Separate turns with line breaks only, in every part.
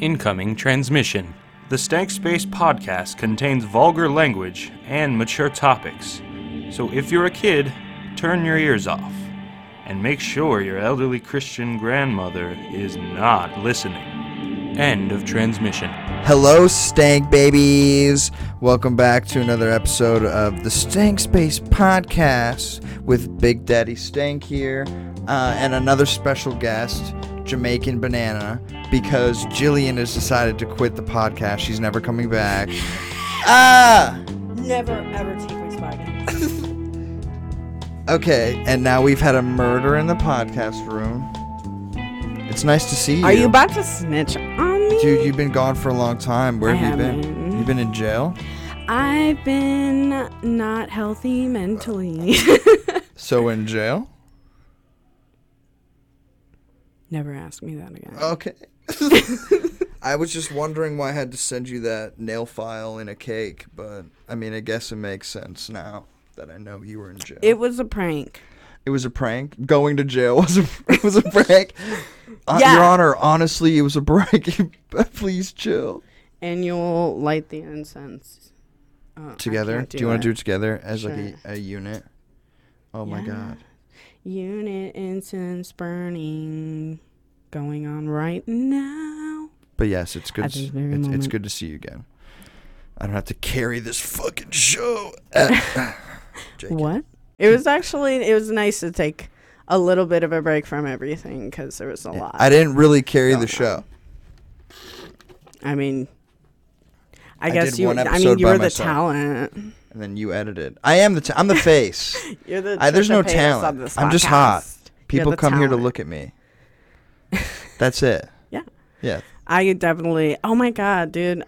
Incoming transmission. The Stank Space podcast contains vulgar language and mature topics. So if you're a kid, turn your ears off. And make sure your elderly Christian grandmother is not listening. End of transmission.
Hello, Stank Babies. Welcome back to another episode of the Stank Space Podcast with Big Daddy Stank here uh, and another special guest, Jamaican Banana, because Jillian has decided to quit the podcast. She's never coming back. ah!
Never ever take my spot again.
Okay, and now we've had a murder in the podcast room. It's nice to see you.
Are you about to snitch on me?
Dude, you've been gone for a long time. Where
I
have you been? You've been in jail?
I've been not healthy mentally.
So in jail?
Never ask me that again.
Okay. I was just wondering why I had to send you that nail file in a cake, but I mean, I guess it makes sense now that I know you were in jail.
It was a prank.
It was a prank. Going to jail was a it was a prank. Uh,
Yeah.
Your Honor, honestly, it was a prank. Please chill.
And you'll light the incense. Oh,
Together?
can't
Do you want to do
it.
it together as like a, a unit? Oh my god.
Unit incense burning. Going on right now.
But yes, it's good.
At
s-
this very
It's, it's good to see you again. I don't have to carry this fucking show. Uh,
What? It was actually, it was nice to take a little bit of a break from everything because there was a lot.
I didn't really carry the show.
on. I mean, I,
I
guess you. I mean, you're the
myself.
talent.
And then you edited. I am the t- I'm the face.
You're the.
I, there's no talent.
of this
I'm just hot.
You're
People
the
come here to
talent.
look at me. That's it.
Yeah.
Yeah.
I definitely. Oh my god, dude!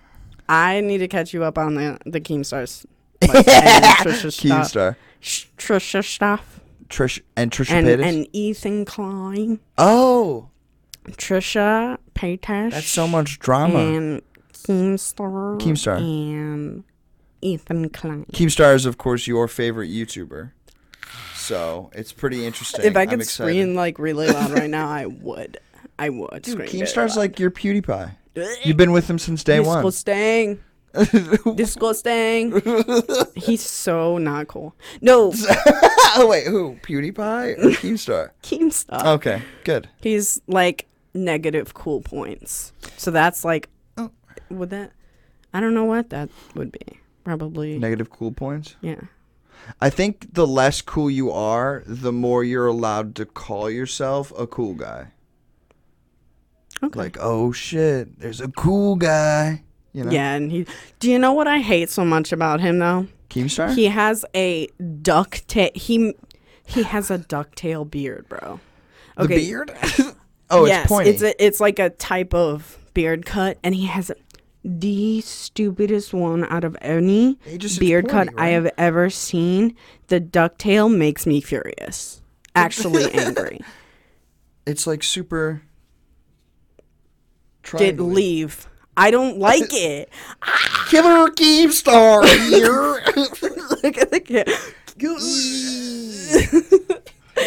I need to catch you up on the the Keemstars. Like, and Trisha stuff.
Keemstar.
Sh- Trisha stuff.
Trish and Trisha
And,
Paytas.
and Ethan Klein.
oh,
Trisha Paytas.
that's so much drama.
And Keemstar.
Keemstar.
And Ethan Klein.
Keemstar is, of course, your favorite YouTuber. So it's pretty interesting.
If I
I'm
could scream like really loud right now, I would. I would.
Dude,
scream
Keemstar's like your PewDiePie. You've been with him since day one.
Disgusting. Disgusting. He's so not cool. No,
oh wait, who? PewDiePie or Keemstar?
Keemstar.
Okay, good.
He's like negative cool points. So that's like,
Oh.
would that? I don't know what that would be. Probably.
Negative cool points.
yeah.
I think the less cool you are, the more you're allowed to call yourself a cool guy.
Okay.
Like, oh shit, there's a cool guy. You know?
Yeah, and he. Do you know what I hate so much about him though?
Keemstar?
He has a ducktail. He he has a ducktail beard, bro.
the beard? oh,
yes,
it's pointy.
It's a, it's like a type of beard cut, and he has the stupidest one out of any beard cut
pointy,
I have ever seen. The ducktail makes me furious. Actually angry.
it's like super.
Did leave. I don't like it.
Killer Keemstar here.
Look at the kid.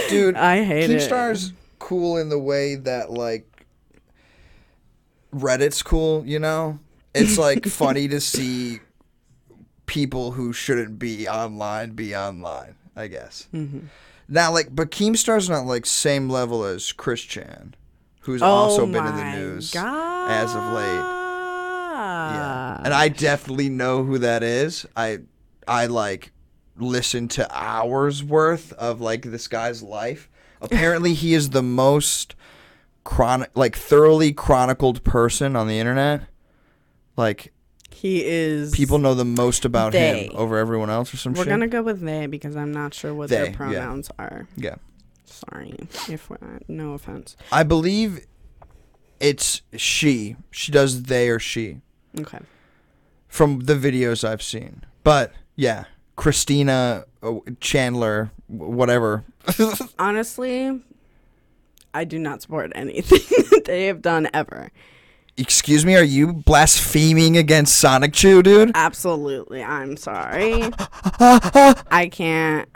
Dude,
I hate it.
Keemstar's cool in the way that like Reddit's cool, you know? It's like funny to see people who shouldn't be online be online, I guess.
Mm-hmm.
Now like but Keemstar's not like same level as Chris Chan, who's also been in the
Oh
news
God.
as of late. Yeah. And I definitely know who that is. I I like listen to hours worth of like this guy's life. Apparently he is the most chronic like thoroughly chronicled person on the internet. Like
he is.
people know the most about
They.
him over everyone else or some
We're
shit.
gonna go with they because I'm not sure what
They,
their
yeah.
pronouns are.
yeah.
Sorry, if we're, no offense.
I believe it's she. She does they or she
Okay.
from the videos I've seen. But yeah, Christina uh, Chandler, w- whatever.
Honestly, I do not support anything that they have done ever.
Excuse me, are you blaspheming against Sonichu, dude?
Absolutely, I'm sorry. I can't.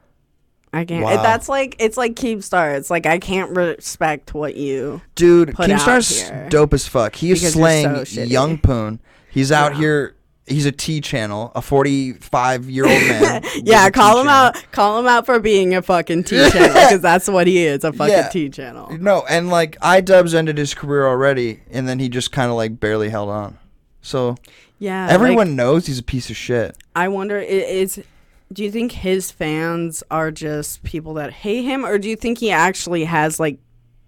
I can't.
Wow.
That's like it's like Keemstar. It's like I can't respect what you.
Dude,
put
Keemstar's dope as fuck. He is slaying
so.
Young Poon. He's out
Yeah.
here. He's a T channel, a 45 year old man.
Yeah, call him
T-channel.
out. Call him out for being a fucking T channel because that's what he is—a fucking
Yeah.
T channel.
No, and like iDubbbz ended his career already, and then he just kind of like barely held on. So
Yeah,
everyone
like,
knows he's a piece of shit.
I wonder is. do you think his fans are just people that hate him, or do you think he actually has like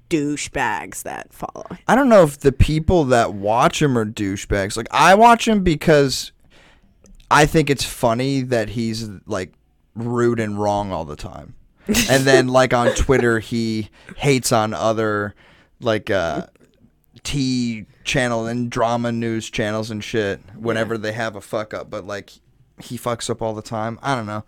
douchebags that follow? him?
I don't know if the people that watch him are douchebags. Like I watch him because I think it's funny that he's like rude and wrong all the time. and then like on Twitter he hates on other like uh T channel and drama news channels and shit whenever they have a fuck up, but like he fucks up all the time. I don't know.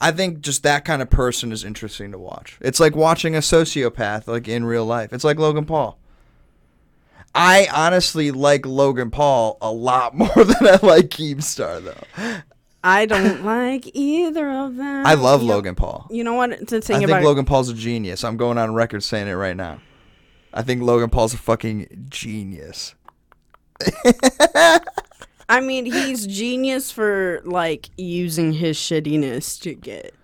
I think just that kind of person is interesting to watch. It's like watching a sociopath like in real life. It's like Logan Paul. I honestly like Logan Paul a lot more than I like Keemstar though.
I don't like either of them.
I love
You
Logan Paul.
You know what thing about
I
thing
think
about
Logan Paul's a genius. I'm going on record saying it right now. I think Logan Paul's a fucking genius.
I mean, he's genius for like using his shittiness to get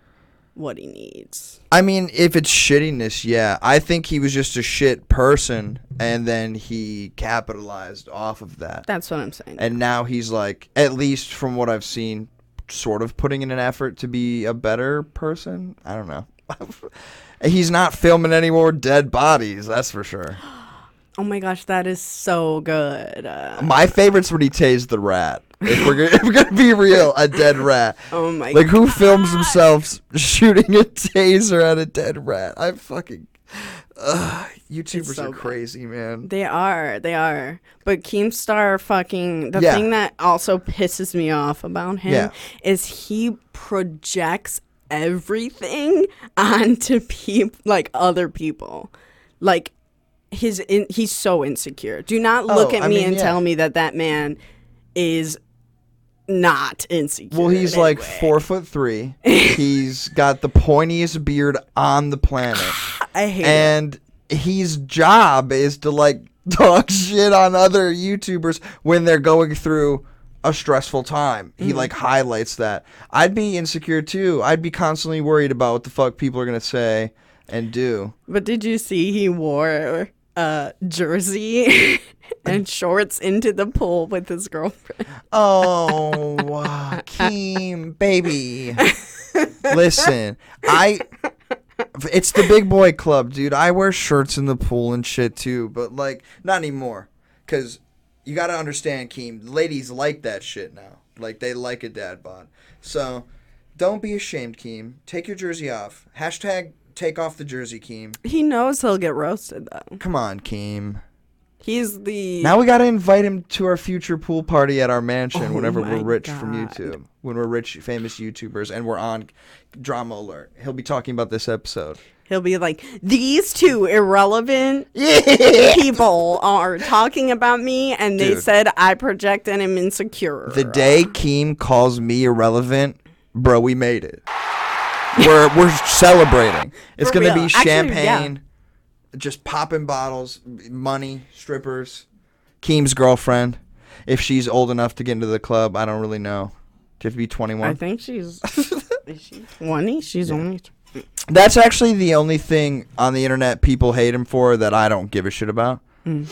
what he needs.
I mean, if it's shittiness, yeah. I think he was just a shit person and then he capitalized off of that.
That's what I'm saying.
And now he's like, at least from what I've seen, sort of putting in an effort to be a better person. I don't know. he's not filming any more dead bodies, that's for sure.
oh my gosh, that is so good. Uh,
My favorite's when he tased the rat. If we're, gonna, if we're gonna be real, a dead rat.
oh my god.
Like who films themselves shooting a taser at a dead rat? I fucking. Ugh, YouTubers
so
are
good.
crazy, man.
They are, they are. But Keemstar fucking the
Yeah.
thing that also pisses me off about him
Yeah.
is he projects everything onto people like other people. Like his in, he's so insecure. Do not oh, look
Oh,
at
I
me
mean,
and
yeah.
tell me that that man is not insecure.
Well, he's like
way.
four foot three. he's got the pointiest beard on the planet,
I hate it.
and his job is to like talk shit on other YouTubers when they're going through a stressful time. He mm-hmm. like highlights that. I'd be insecure too. I'd be constantly worried about what the fuck people are gonna say and do.
But did you see he wore a jersey and shorts into the pool with his girlfriend?
Oh, Keem, baby. Listen, I. It's the big boy club, dude. I wear shirts in the pool and shit too, but like not anymore, cause you gotta understand, Keem. Ladies like that shit now. Like they like a dad bod. So don't be ashamed, Keem. Take your jersey off. Hashtag take off the jersey, Keem.
He knows he'll get roasted though.
Come on, Keem.
He's the
Now we gotta invite him to our future pool party at our mansion
Oh
whenever
my
we're rich from
God.
YouTube. When we're rich, famous YouTubers, and we're on Drama Alert. He'll be talking about this episode.
he'll be like these two irrelevant
Yeah.
people are talking about me and they
Dude.
said I project and am insecure.
The day Keem calls me irrelevant, bro, we made it. We're we're celebrating. It's
For
gonna
real.
be
Actually,
champagne, just popping bottles, money, strippers, Keem's girlfriend. If she's old enough to get into the club, I don't really know. Do you have to be 21?
I think she's is she 20? She's only
That's actually the only thing on the internet people hate him for that I don't give a shit about. Hmm.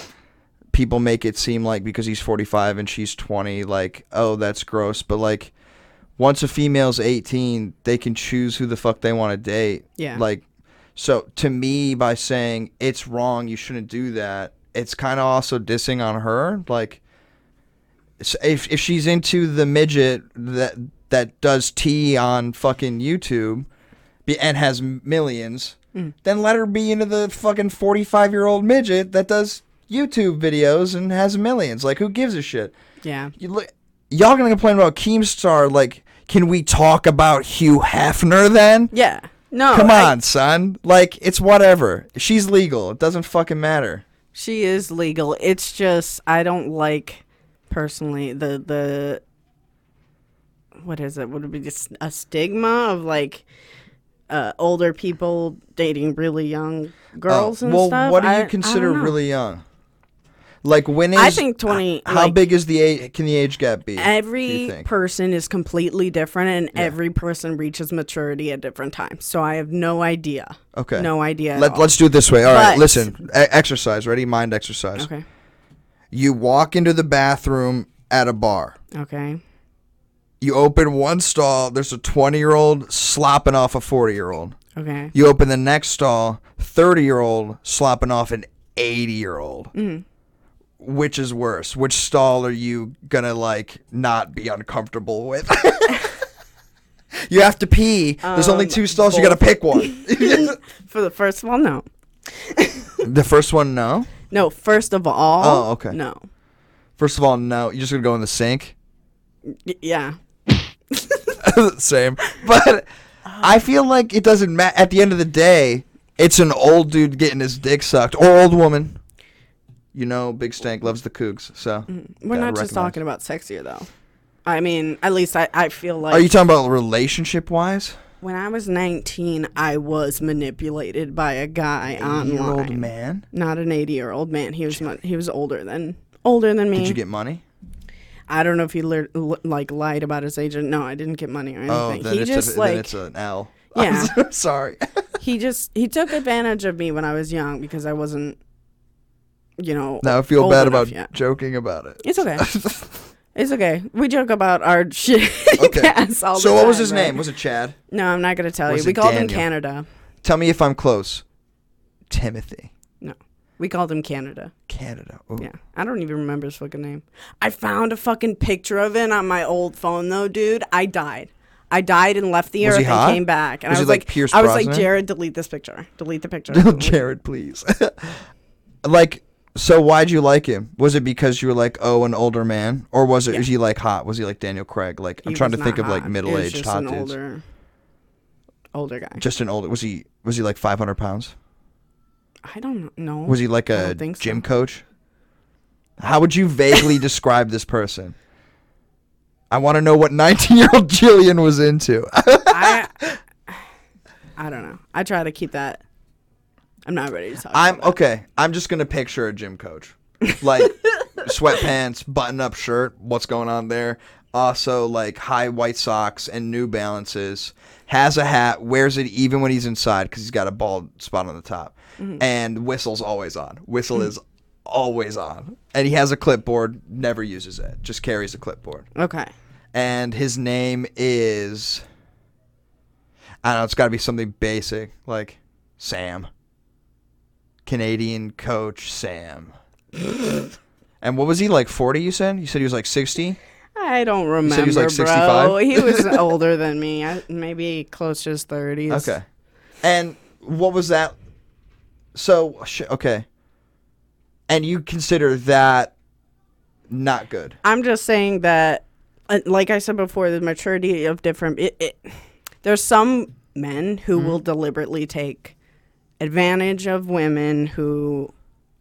People make it seem like because he's 45 and she's 20, like, oh, that's gross. But, like, once a female's 18, they can choose who the fuck they want to date.
Yeah.
Like, so to me, by saying it's wrong, you shouldn't do that, it's kind of also dissing on her. Like, if, if she's into the midget that that does tea on fucking YouTube be, and has millions, mm. then let her be into the fucking 45 year old midget that does YouTube videos and has millions. Like, who gives a shit?
yeah.
You look, y'all gonna complain about Keemstar? Like, can we talk about Hugh Hefner then?
Yeah. No.
Come
I-
on, son. Like, it's whatever. She's legal. It doesn't fucking matter.
She is legal. It's just I don't like personally the the what is it? Would it be just a stigma of like uh, older people dating really young girls
Oh,
and
well,
stuff.
Well, what do you
I
consider really young? Like when is
I think 20
How
like,
big is the age? Can the age gap be?
Every person is completely different, and
Yeah.
every person reaches maturity at different times. So I have no idea.
Okay.
No idea. at
Let,
all.
let's do it this way. All right,
But-
listen. E- exercise. Ready? Mind exercise.
Okay.
You walk into the bathroom at a bar.
Okay.
You open one stall. There's a 20 year old slopping off a 40 year old.
Okay.
You open the next stall. 30 year old slopping off an 80 year old.
Mm-hmm.
Which is worse? Which stall are you gonna like not be uncomfortable with? you have to pee. There's only
Um,
two stalls. You gotta pick one.
For the first one, no.
the first one, no.
No, first of all.
Oh, okay.
No.
First of all, no. You're just gonna go in the sink.
Y- yeah.
Same. But I feel like it doesn't matter. At the end of the day, it's an old dude getting his dick sucked or old woman. You know, Big Stank loves the cougs. So, mm-hmm.
We're
gotta
not just talking about sexier, though. I mean, at least I, I feel like
Are you talking about relationship wise?
when I was 19, I was manipulated by a guy
Year old man.
Not an 80 year old man. He was mu- he was older than older than me.
Did you get money?
I don't know if he lear- l- like lied about his age. No, I didn't get money or oh, anything.
Oh, then
he
it's,
just
a,
like
it's an L.
Yeah.
I'm sorry.
he just he took advantage of me when I was young because I wasn't, you know.
now I feel bad about
yet.
joking about it.
It's okay. it's okay. We joke about our shit.
Okay. So what was his
right?
name? Was it Chad?
No, I'm not gonna tell
Was
you. We called him Canada.
Tell me if I'm close. Timothy. No.
We called him Canada.
Canada. Ooh.
Yeah, I don't even remember his fucking name. I found a fucking picture of it on my old phone though, dude. I died. I died and left the
Was
earth and came back. And
Was
I was
like Pierce
I was like, Jared, delete this picture. Delete the picture.
Jared, please. like, so why'd you like him? Was it because you were like, oh, an older man, or was it?
Yeah.
Was he like hot? Was he like Daniel Craig? Like, I'm trying to think
not
of like
hot. He was
middle-aged hot
an
dudes.
older, older guy.
Just an older. Was he? Was he like 500 pounds?
I don't know.
Was he like a
so.
gym coach? How would you vaguely describe this person? I want to know what 19 year old Jillian was into.
I, I don't know. I try to keep that. I'm not ready to talk.
I'm okay. I'm just gonna picture a gym coach, like sweatpants, button-up shirt. What's going on there? Also, like high white socks and New Balances. Has a hat, wears it even when he's inside because he's got a bald spot on the top,
Mm-hmm.
and whistle's always on. Whistle is always on, and he has a clipboard. Never uses it. Just carries a clipboard.
Okay.
And his name is. I don't know. It's got to be something basic like Sam. Canadian coach Sam. and what was he like? Forty? You said? You said he was like sixty.
I don't remember,
he was, like,
bro.
65?
He was older than me. I, maybe close to his 30s.
Okay. And what was that? So sh- okay. And you consider that not good?
I'm just saying that, uh, like I said before, the maturity of different. It, it, there's some men who
Mm-hmm.
will deliberately take advantage of women who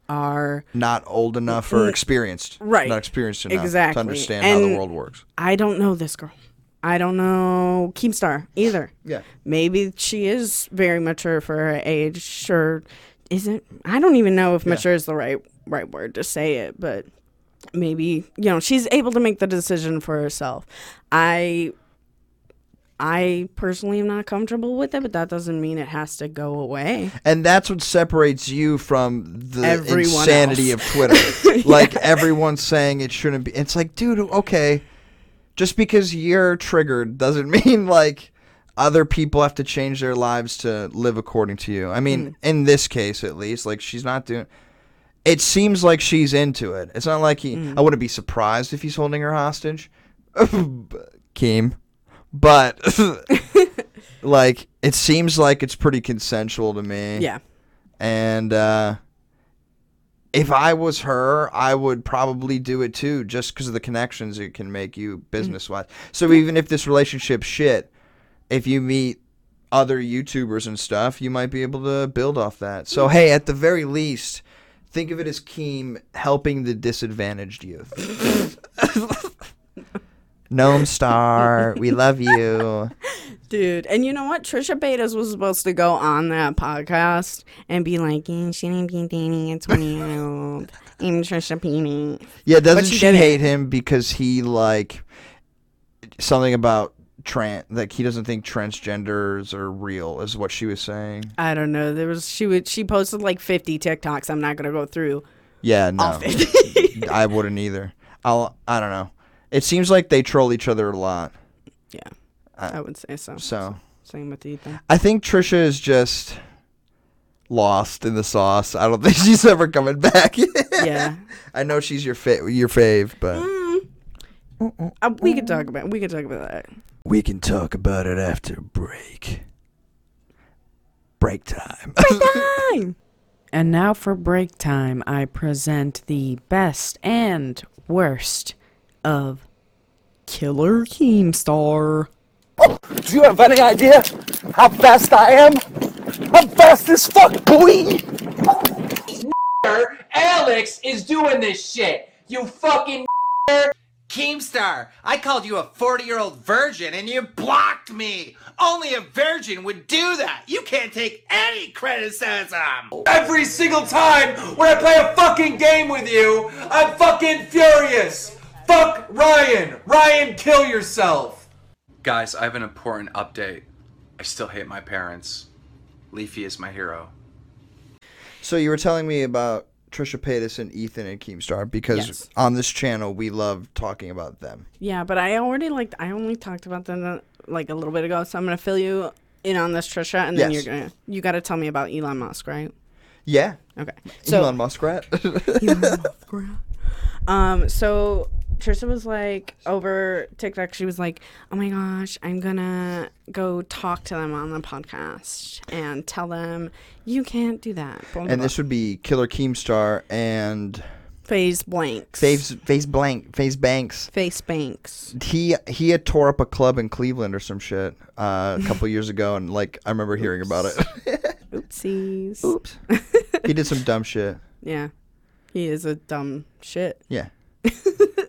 are.
Not old enough or experienced.
right.
Not experienced enough
Exactly.
to understand how the world works.
I don't know this girl. I don't know Keemstar either.
Yeah.
Maybe she is very mature for her age. Sure, isn't. I don't even know if
Yeah.
mature is the right right word to say it, but maybe you know she's able to make the decision for herself. I I personally am not comfortable with it, but that doesn't mean it has to go away.
And that's what separates you from the
Everyone
insanity
else.
of Twitter. Like everyone's saying it shouldn't be. It's like, dude, okay. Just because you're triggered doesn't mean like other people have to change their lives to live according to you. I mean, mm. in this case at least, like she's not doing it seems like she's into it. It's not like he I mm. wouldn't be surprised if he's holding her hostage. Keem. But like it seems like it's pretty consensual to me.
Yeah.
And uh, if I was her, I would probably do it too, just because of the connections it can make you business wise. So even if this relationship shit, if you meet other YouTubers and stuff, you might be able to build off that. So hey, at the very least, think of it as Keem helping the disadvantaged youth. Gnome Star, we love you.
Dude, and you know what? Trisha Paytas was supposed to go on that podcast and be like, "Yeah, she didn't be dating a 20 year old. I'm Trisha Paytas.
Yeah, doesn't
she
she, hate him because he like something about trans like he doesn't think transgenders are real is what she was saying.
I don't know. There was she would she posted like 50 TikToks. I'm not gonna go through
Yeah, no.
50.
I wouldn't either. I'll I don't know. It seems like they troll each other a lot.
yeah,
I-
I would say so.
So
Same with Ethan.
I think Trisha is just lost in the sauce. I don't think she's ever coming back.
Yeah,
I know she's your fa- your fave, but
uh, we could talk about we could talk about that.
we can talk about it after break. Break time.
Break time. And now for break time, I present the best and worst of Killer Keemstar.
Do you have any idea how fast I am? I'm fast as fuck, boy!
Alex is doing this shit. You fucking
Keemstar, I called you a 40 year old virgin and you blocked me. Only a virgin would do that. You can't take any criticism.
every single time when I play a fucking game with you, I'm fucking furious. Fuck Ryan. Ryan, kill yourself.
Guys, I have an important update. I still hate my parents. Leafy is my hero.
so you were telling me about Trisha Paytas and Ethan and Keemstar because
Yes.
on this channel we love talking about them.
Yeah, but I already like I only talked about them uh, like a little bit ago, so I'm gonna fill you in on this, Trisha, and then
Yes.
you're gonna you got to tell me about Elon Musk, right?
Yeah.
Okay. So
Elon Muskrat.
Um, so Trisha was like over TikTok. She was like, "Oh my gosh, I'm gonna go talk to them on the podcast and tell them you can't do that." Blah, blah,
and this would be Killer Keemstar and
face blanks,
Face Face Blank FaZe Banks.
FaZe Banks.
He he had tore up a club in Cleveland or some shit uh, a couple years ago, and like I remember hearing about it.
Oopsies.
Oops. he did some dumb shit.
Yeah, he is a dumb shit.
Yeah.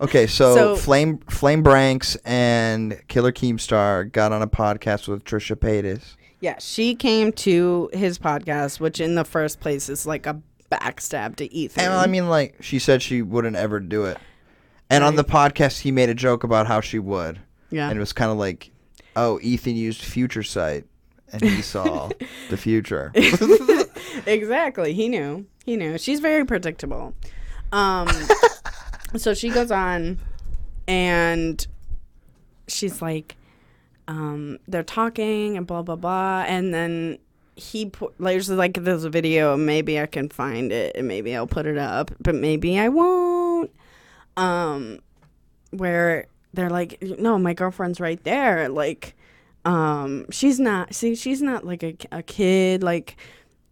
Okay, so,
So-
Flame Flame Branks and Killer Keemstar got on a podcast with Trisha Paytas.
Yeah, she came to his podcast, which in the first place is like a backstab to Ethan.
And I mean, like she said, she wouldn't ever do it. And on the podcast, he made a joke about how she would,
yeah,
and it was kind of like, "Oh, Ethan used Future Sight, and he saw the future."
exactly. He knew. He knew. She's very predictable. Um, so she goes on, and she's like, um, they're talking and blah blah blah, and then he put there's like there's a video. Maybe I can find it, and maybe I'll put it up, but maybe I won't. Um, where they're like, no, my girlfriend's right there, like um she's not see she's not like a, a kid like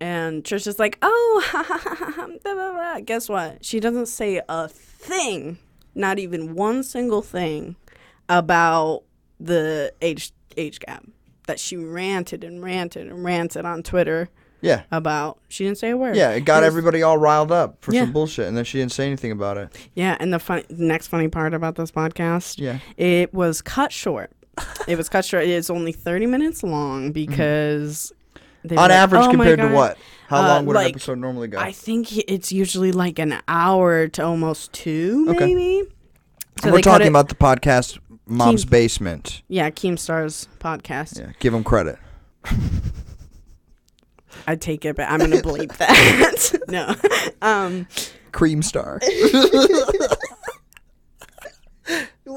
and trisha's like oh blah, blah, blah. guess what she doesn't say a thing not even one single thing about the age age gap that she ranted and ranted and ranted on twitter
yeah,
about she didn't say a word
yeah, it got
was-
everybody all riled up for
Yeah.
some bullshit, and then she didn't say anything about it.
yeah and the fun next funny part about this podcast
Yeah.
It was cut short. it was cut short. It's only 30 minutes long mm-hmm. because. They
On
like,
average,
"Oh
compared to what? How
Uh,
long would an episode normally go?
I think it's usually like an hour to almost two,
Okay.
maybe. So
we're talking about the podcast Mom's
Keem-
Basement.
Yeah, Keemstar's podcast.
Yeah, give them credit.
I take it, but I'm going to bleep that. no. Um,
Cream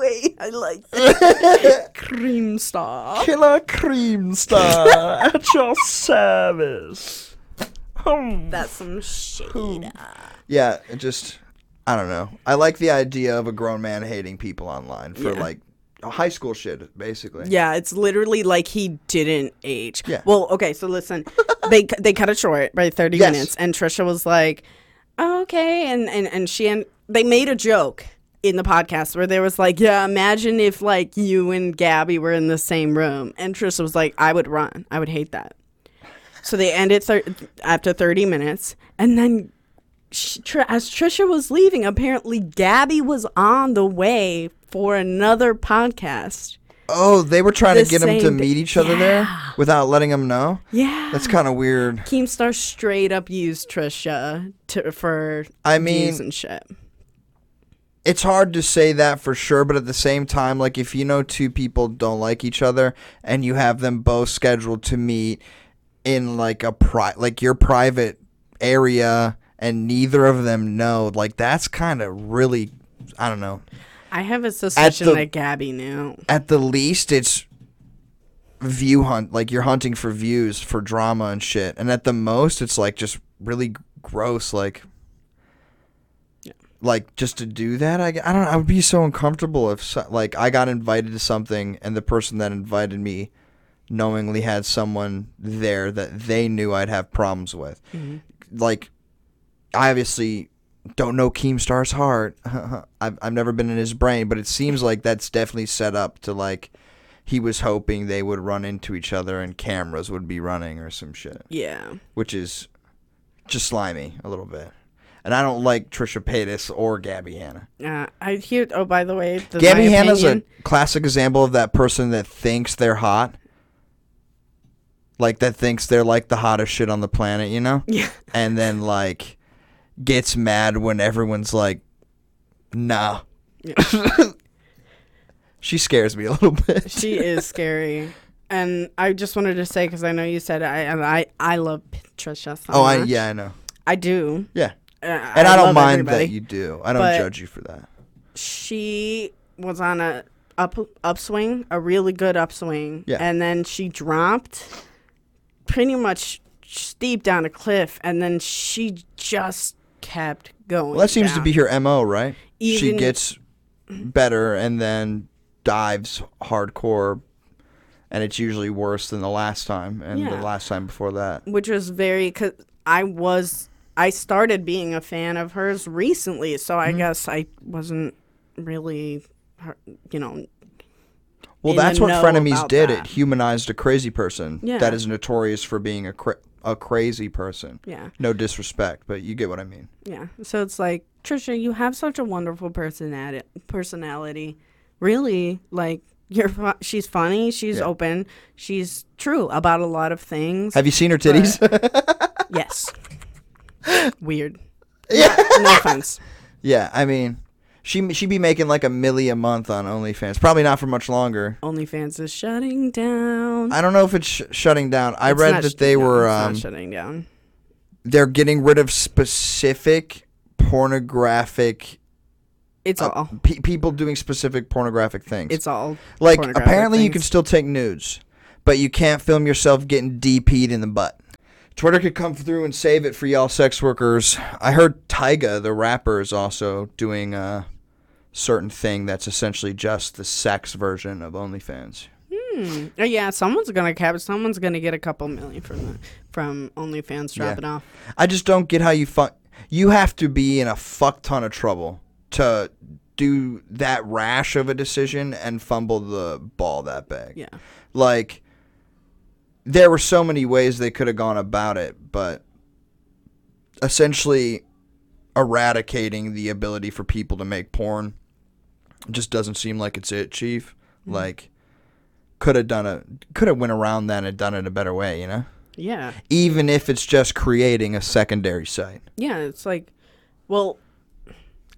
Star.
wait, I like that. Creamstar.
Killer Cream Star at your service. Hmm.
That's some shade. Hmm.
Yeah, it just I don't know. I like the idea of a grown man hating people online for
Yeah.
like high school shit, basically.
Yeah, it's literally like he didn't age.
Yeah.
Well, okay, so listen, they they cut it short by thirty
Yes.
minutes, and Trisha was like, oh, "Okay," and and and she and they made a joke in the podcast where there was like, "Yeah, imagine if like you and Gabby were in the same room," and Trisha was like, "I would run. I would hate that." So they ended thir- after thirty minutes, and then. sh- Tr- As Trisha was leaving, apparently Gabby was on the way for another podcast
Oh, they were trying
The
to get him to meet each other there without letting them know.
Yeah.
That's kind of weird.
Keemstar straight up used Trisha to for
I mean-
and shit.
It's hard to say that for sure, but at the same time, like if you know two people don't like each other and you have them both scheduled to meet in like a pri like your private area and neither of them know, like that's kind of really I don't know.
I have a suspicion
the-
that Gabby knew.
At the least it's view hunt like you're hunting for views for drama and shit. And at the most it's like just really gross like like just to do that I, I don't i would be so uncomfortable if so, like i got invited to something and the person that invited me knowingly had someone there that they knew i'd have problems with mm-hmm. like i obviously don't know keemstar's heart I've, I've never been in his brain but it seems like that's definitely set up to like he was hoping they would run into each other and cameras would be running or some shit
Yeah.
which is just slimy a little bit. And I don't like Trisha Paytas or Gabby Hanna.
Uh, I hear. Oh, by the way, the,
Gabby Hanna's a classic example of that person that thinks they're hot. Like that thinks they're like the hottest shit on the planet, you know?
Yeah.
And then like gets mad when everyone's like, nah. Yeah. she scares me a little bit.
she is scary. And I just wanted to say because I know you said I and I I love Trisha. So
oh, I yeah, I know.
I do.
Yeah. And I, don't mind
everybody.
that you do. I don't
But-
judge you for that.
she was on a up upswing, a really good upswing,
Yeah.
and then she dropped pretty much steep down a cliff, and then she just kept going.
Well, that seems to be her MO, right? she gets better and then dives hardcore, and it's usually worse than the last time and the last time before that.
which was very because I was I started being a fan of hers recently, so
Mm-hmm.
I guess I wasn't really, you know,
Well, that's what Frenemies did.
that.
It humanized a crazy person
Yeah.
that is notorious for being a cra- a crazy person.
yeah,
No disrespect, but you get what I mean.
yeah. So it's like Trisha, you have such a wonderful personality. Personality, really, like you're. Fu- she's funny. She's
Yeah.
open. She's true about a lot of things.
Have you seen her titties?
yes. Weird. Yeah. no offense.
yeah, I mean, she she be making like a milli a month on OnlyFans. Probably not for much longer.
OnlyFans is shutting down.
I don't know if it's sh- shutting down. I
It's
read that
sh-
they
no,
were um,
shutting down.
they're getting rid of specific pornographic
It's
uh,
all.
pe- people doing specific pornographic things.
It's all.
like apparently you can still take nudes, but you can't film yourself getting DP'd in the butt. Twitter could come through and save it for y'all sex workers. I heard Tyga, the rapper, is also doing a certain thing that's essentially just the sex version of OnlyFans.
Oh, yeah, someone's gonna cap. Someone's gonna get a couple million from the, from OnlyFans dropping off.
I just don't get how you fu- You have to be in a fuck ton of trouble to do that rash of a decision and fumble the ball that big.
Yeah.
Like, there were so many ways they could have gone about it, but essentially eradicating the ability for people to make porn just doesn't seem like it's it, Chief. Mm-hmm. Like, could have done it, could have went around that and done it a better way, you know?
Yeah,
Even if it's just creating a secondary site.
yeah. It's like, well,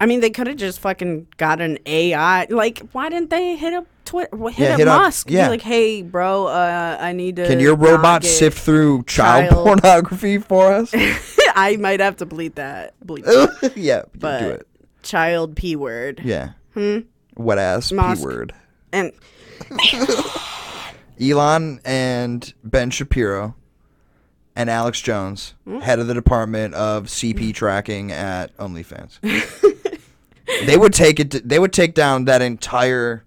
I mean, they could have just fucking got an AI. Like, why didn't they hit up Twitter? Hit
Yeah,
up
hit up-
Musk. Be
yeah.
like, hey, bro, uh, I need to.
Can your robot sift through child,
child-
pornography for us?
I might have to bleep that. Bleep that.
yeah,
but
do it.
child p word.
Yeah. Wet ass p word.
And
Elon and Ben Shapiro and Alex Jones, head of the department of CP tracking at OnlyFans. they would take it. they would take down that entire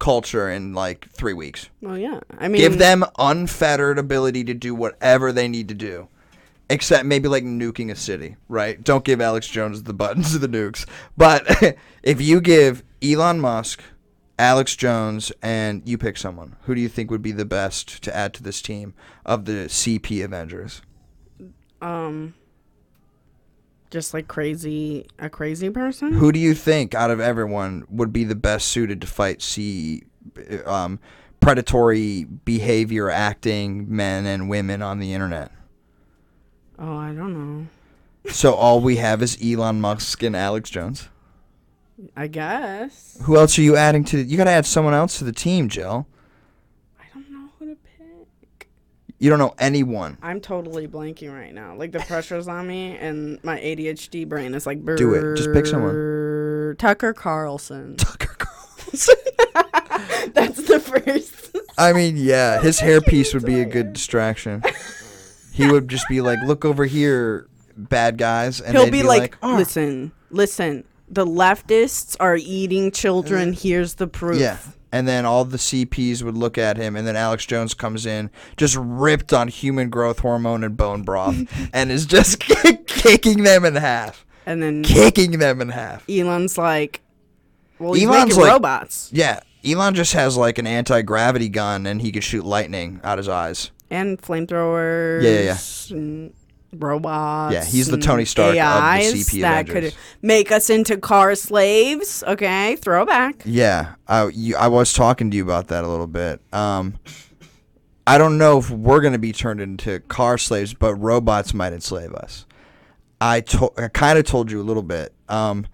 culture in like three weeks.
well, yeah. I mean,
Give them unfettered ability to do whatever they need to do. Except maybe like nuking a city, right? Don't give Alex Jones the buttons to the nukes. But if you give Elon Musk, Alex Jones, and you pick someone, who do you think would be the best to add to this team of the CP Avengers?
um, just like crazy, a crazy person.
Who do you think out of everyone would be the best suited to fight C um, predatory behavior acting men and women on the internet.
Oh, I don't know.
So all we have is Elon Musk and Alex Jones.
I guess.
Who else are you adding to? You got to add someone else to the team, Jill.
I don't know who to pick.
You don't know anyone.
I'm totally blanking right now. Like the pressure's on me, and my ADHD brain is like.
Do it. Just pick someone.
Tucker Carlson.
Tucker Carlson.
That's the first.
I mean, yeah, his hairpiece would be a good distraction. He would just be like, "Look over here, bad guys," and
He'll
they'd
be, like,
"Oh."
listen, listen. The leftists are eating children. Uh, Here's the proof.
Yeah. And then all the CPs would look at him, and then Alex Jones comes in, just ripped on human growth hormone and bone broth, and is just kicking them in half.
And then
Kicking them in half.
Elon's like, well, he's
Elon's
making
like-
robots
Yeah. Elon just has like an anti gravity gun, and he can shoot lightning out his eyes.
and flamethrowers.
Yeah, yeah,
And robots.
Yeah, he's the Tony Stark of the
AIs
CP
that
Avengers.
could make us into car slaves. Okay, throwback.
Yeah, I you, I was talking to you about that a little bit. Um, I don't know if we're gonna be turned into car slaves, but robots might enslave us. I to- I kind of told you a little bit. Um,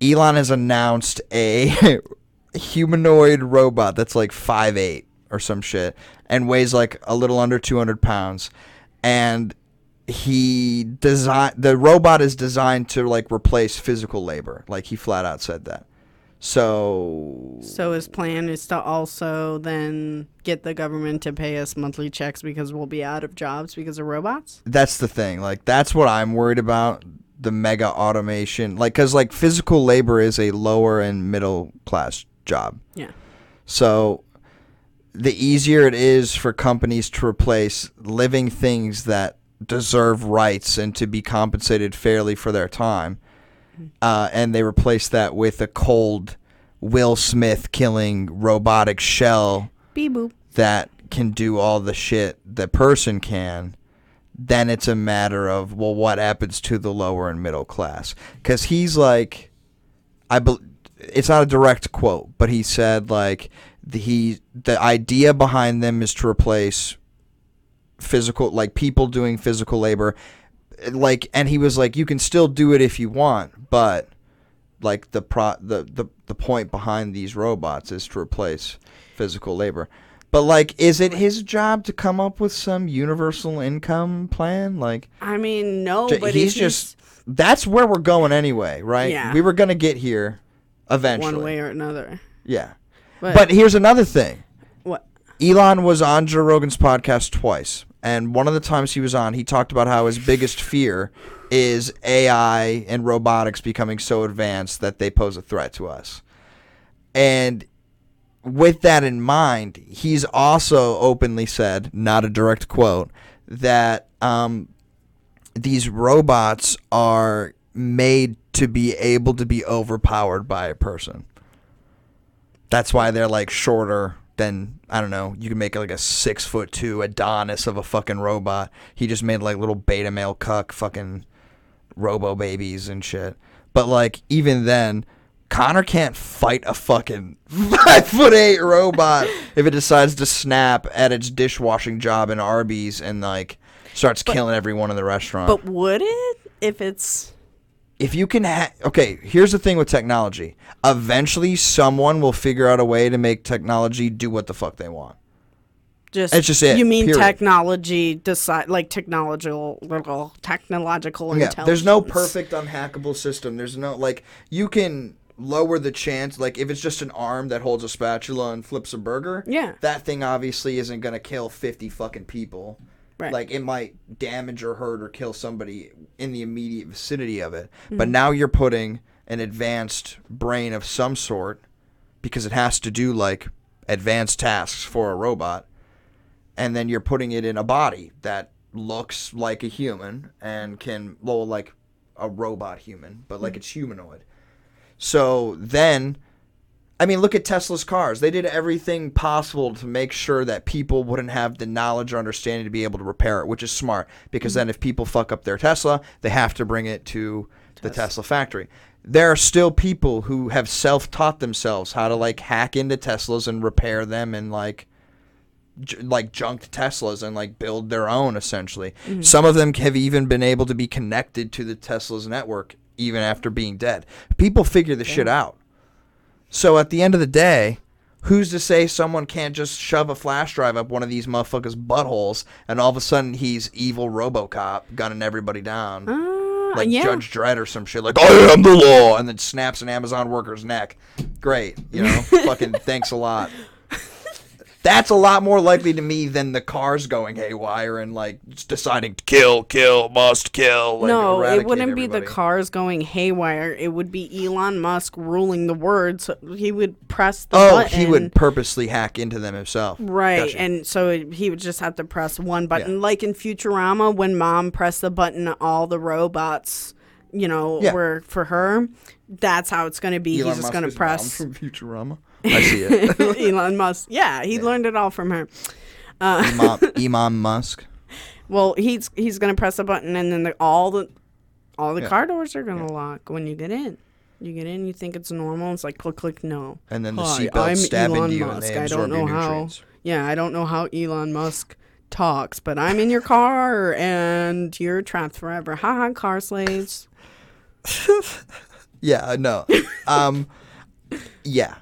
Elon has announced a humanoid robot that's like five eight or some shit and weighs like a little under two hundred pounds, and he design the robot is designed to like replace physical labor. Like he flat out said that. So
So his plan is to also then get the government to pay us monthly checks because we'll be out of jobs because of robots.
that's the thing. Like that's what I'm worried about. The mega automation, like, cause like physical labor is a lower and middle class job.
Yeah.
So the easier it is for companies to replace living things that deserve rights and to be compensated fairly for their time, uh, and they replace that with a cold Will Smith killing robotic shell
Beep boop.
that can do all the shit the person can, then it's a matter of well, what happens to the lower and middle class? Because he's like, I bel it's not a direct quote, but he said like the, he the idea behind them is to replace physical like people doing physical labor like and he was like you can still do it if you want but like the pro the, the the point behind these robots is to replace physical labor. But like is it his job to come up with some universal income plan? Like
I mean, no,
j-
but
he's
if
just that's where we're going anyway right?
Yeah.
we were gonna get here eventually.
One way or another.
yeah.
But,
but here's another thing.
What?
Elon was on Joe Rogan's podcast twice, and one of the times he was on, he talked about how his biggest fear is AI and robotics becoming so advanced that they pose a threat to us. And with that in mind, he's also openly said, not a direct quote, that um, these robots are made to be able to be overpowered by a person. That's why they're like shorter than I don't know. You can make like a six foot two Adonis of a fucking robot. He just made like little beta male cuck fucking robo babies and shit. But like even then, Connor can't fight a fucking five foot eight robot if it decides to snap at its dishwashing job in Arby's and like starts killing everyone in the restaurant
But would it if it's
if you can ha- okay here's the thing with technology eventually someone will figure out a way to make technology do what the fuck they want
just?
It's just it,
You mean
period.
technology decide like technological little technological
yeah
intelligence?
there's no perfect unhackable system there's no like you can lower the chance like if it's just an arm that holds a spatula and flips a burger
Yeah.
that thing obviously isn't gonna kill 50 fucking people
Right.
like it might damage or hurt or kill somebody in the immediate vicinity of it
Mm-hmm.
but now you're putting an advanced brain of some sort because it has to do like advanced tasks for a robot and then you're putting it in a body that looks like a human and can well like a robot human but like it's humanoid so then I mean, look at Tesla's cars. They did everything possible to make sure that people wouldn't have the knowledge or understanding to be able to repair it, which is smart because mm-hmm. then if people fuck up their Tesla, they have to bring it to the Tesla factory. there are still people who have self-taught themselves how to like hack into Teslas and repair them and like j- like junked Teslas and like build their own essentially. Mm-hmm. Some of them have even been able to be connected to the Tesla's network even after being dead. People figure this shit out. So at the end of the day, who's to say someone can't just shove a flash drive up one of these motherfuckers' buttholes and all of a sudden he's evil RoboCop gunning everybody down? like
Uh, yeah.
Judge Dredd or some shit, like I am the law, and then snaps an Amazon worker's neck. Great, you know, fucking thanks a lot. That's a lot more likely to me than the cars going haywire and like deciding to kill, kill, must kill. Like,
no, it wouldn't be the cars going haywire. It would be Elon Musk ruling the words. He would press the
Oh,
button.
he would purposely hack into them himself.
Right,
Gotcha.
and so he would just have to press one button, like in Futurama when Mom pressed the button, all the robots, you know,
Yeah.
were for her. That's how it's going to be.
Elon
He's just going to press
from Futurama. I see it.
Elon Musk. Yeah, he learned it all from her.
Imam, Imam Musk.
Well, he's he's going to press a button, and then the, all the all the
Yeah.
car doors are going to lock when you get in. You get in, you think it's normal. It's like click, click, no.
And then the
Hi, I'm
stab
Elon
into you and
Musk.
they
I
absorb
don't know
your
how.
nutrients.
Yeah, I don't know how Elon Musk talks, but I'm in your car and you're trapped forever. Ha ha, car slaves.
Yeah, no. Um, yeah.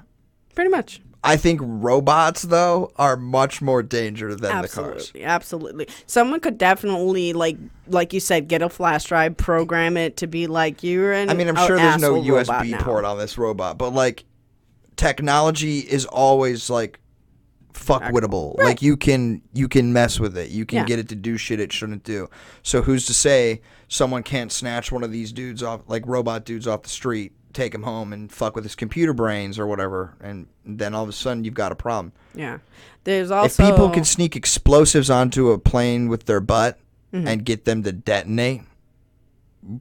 Pretty much.
I think robots though are much more dangerous than the cars.
Absolutely, absolutely. Someone could definitely like, like you said, get a flash drive, program it to be like you're an.
I mean, I'm sure there's no USB
now.
port on this robot, but like technology is always like fuckwittable. Like you can you can mess with it. You can
Yeah.
get it to do shit it shouldn't do. So who's to say someone can't snatch one of these dudes off like robot dudes off the street, take him home and fuck with his computer brains or whatever and then all of a sudden you've got a problem.
Yeah. There's also if
people can sneak explosives onto a plane with their butt
Mm-hmm.
and get them to detonate,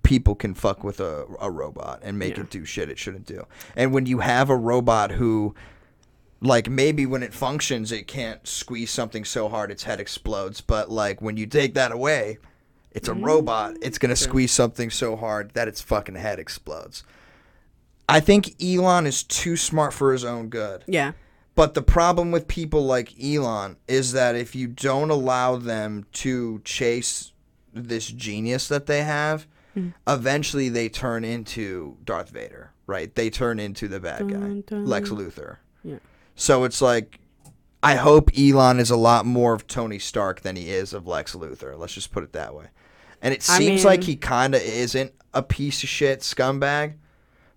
people can fuck with a, a robot and make
Yeah.
it do shit it shouldn't do. And when you have a robot who, like, maybe when it functions, it can't squeeze something so hard its head explodes, but like when you take that away, it's a robot. It's gonna squeeze something so hard that its fucking head explodes. I think Elon is too smart for his own good.
yeah.
But the problem with people like Elon is that if you don't allow them to chase this genius that they have, hmm. eventually they turn into Darth Vader, right? They turn into the bad guy,
Dun, dun.
Lex Luthor.
Yeah.
So it's like, I hope Elon is a lot more of Tony Stark than he is of Lex Luthor. Let's just put it that way. And it
I
seems like he kind of isn't a piece of shit scumbag.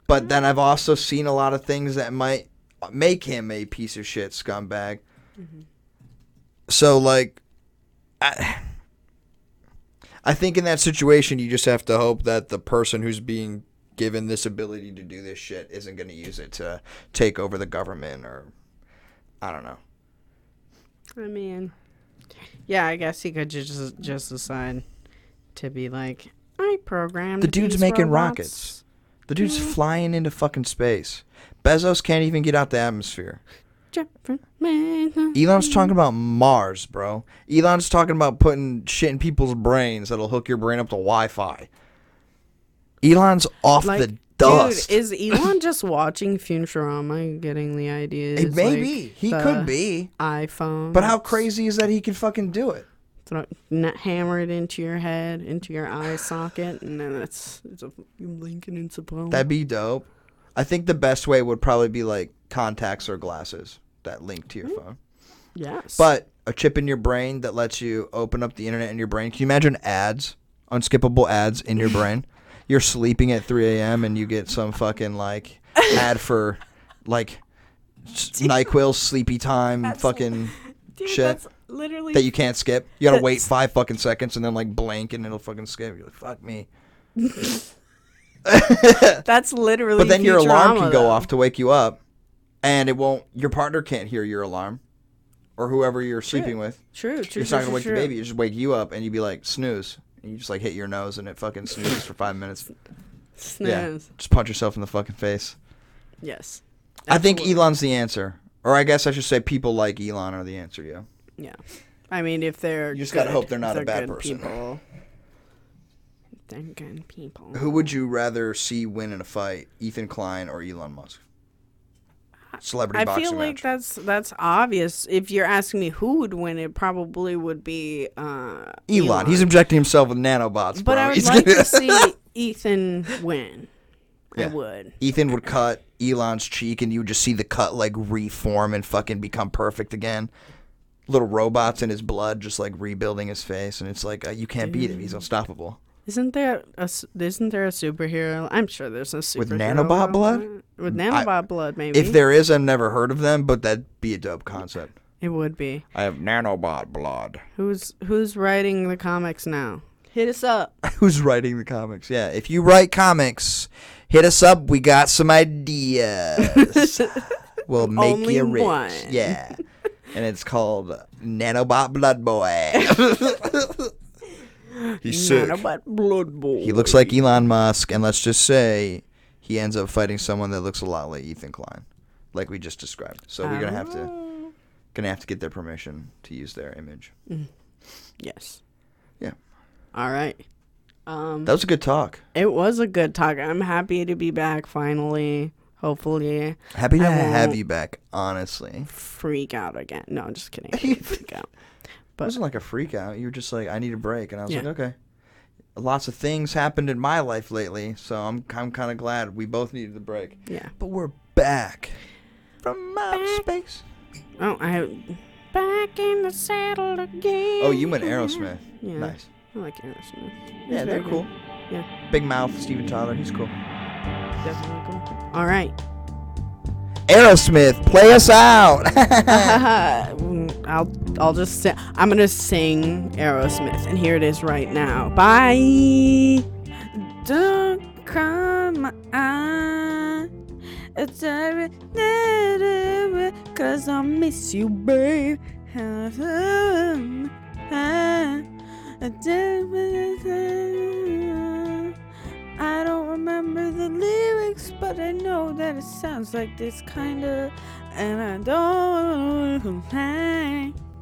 But then I've also seen a lot of things that might make him a piece of shit scumbag. Mm-hmm. So like, I, I think in that situation you just have to hope that the person who's being given this ability to do this shit isn't going to use it to take over the government or I don't know.
I mean, yeah, I guess he could just just decide to be like, I programmed
The dude's making
robots."
rockets. The dude's flying into fucking space. Bezos can't even get out the atmosphere. Elon's talking about Mars, bro. Elon's talking about putting shit in people's brains that'll hook your brain up to Wi-Fi. Elon's off
Like,
the dust.
Dude, is Elon just watching Futurama, getting the ideas?
It may be.
like
He could be.
iPhone.
But how crazy is that he can fucking do it?
Throw, hammer it into your head, into your eye socket, and then it's it's a blink and phone.
That'd be dope. I think the best way would probably be like contacts or glasses that link to your mm-hmm. phone.
yes.
But a chip in your brain that lets you open up the internet in your brain. Can you imagine ads, unskippable ads in your brain? You're sleeping at 3 a.m. and you get some fucking like ad for like s- Nyquil sleepy time fucking
Dude,
shit
that's literally
that you can't skip. You gotta wait five fucking seconds and then like blink and it'll fucking skip. You're like, fuck me.
That's literally.
But then your alarm can go
though.
off to wake you up, and it won't. Your partner can't hear your alarm, or whoever you're sleeping with.
True, true.
It's
true,
not gonna
true,
wake
true.
the baby. It just wake you up, and you'd be like snooze. And you just like hit your nose, and it fucking snoozes for five minutes.
Snooze.
Yeah, just punch yourself in the fucking face.
Yes.
I think Elon's the answer, or I guess I should say people like Elon are the answer. Yeah.
Yeah. I mean, if they're
You just gotta hope they're not a bad
good
person.
People, thinking, people.
Who would you rather see win in a fight, Ethan Klein or Elon Musk? Celebrity
I
boxing
feel like
match.
that's that's obvious. If you're asking me who would win, it probably would be uh,
Elon. He's injecting himself with nanobots,
But
bro.
I would
He's
like
gonna-
to see Ethan win. I would.
Ethan would cut Elon's cheek, and you would just see the cut like reform and fucking become perfect again. Little robots in his blood, just like rebuilding his face, and it's like uh, you can't beat him. He's unstoppable.
Isn't there a isn't there a superhero? I'm sure there's a superhero
With nanobot blood?
With nanobot blood, maybe.
If there is, I've never heard of them, but that'd be a dope concept.
it would be.
I have nanobot blood.
Who's who's writing the comics now? Hit us up.
Who's writing the comics? Yeah, if you write comics, hit us up. We got some ideas. we'll make
Only
you rich.
one.
Yeah, and it's called Nanobot Blood Boy. He's sick.
Nanobot blood boy.
He looks like Elon Musk, and let's just say he ends up fighting someone that looks a lot like Ethan Klein, like we just described. So we're gonna have to
Oh.
gonna have to get their permission to use their image.
Yes.
Yeah.
All right. Um,
That was a good talk.
it was a good talk. I'm happy to be back finally. Hopefully,
Happy to
I
have you back. Honestly,
freak out again. No, I'm just kidding. Freak out.
it
But-
wasn't like a freak out. You were just like, I need a break, and I was
Yeah.
like, okay. Lots of things happened in my life lately, so I'm I'm kind of glad we both needed the break.
Yeah.
But we're back from outer space.
Oh, I back in the saddle again.
Oh, you went Aerosmith.
Yeah.
Nice.
I like Aerosmith. He's
Yeah, they're
good.
cool.
Yeah,
Big Mouth, Steven Tyler, he's cool.
Definitely cool. All right.
Aerosmith, play us out.
I'll I'll just say I'm gonna sing Aerosmith, and here it is right now. Bye. Don't cry my eye. It's cause I miss you, babe. I don't remember the lyrics, but I know that it sounds like this kinda, and I don't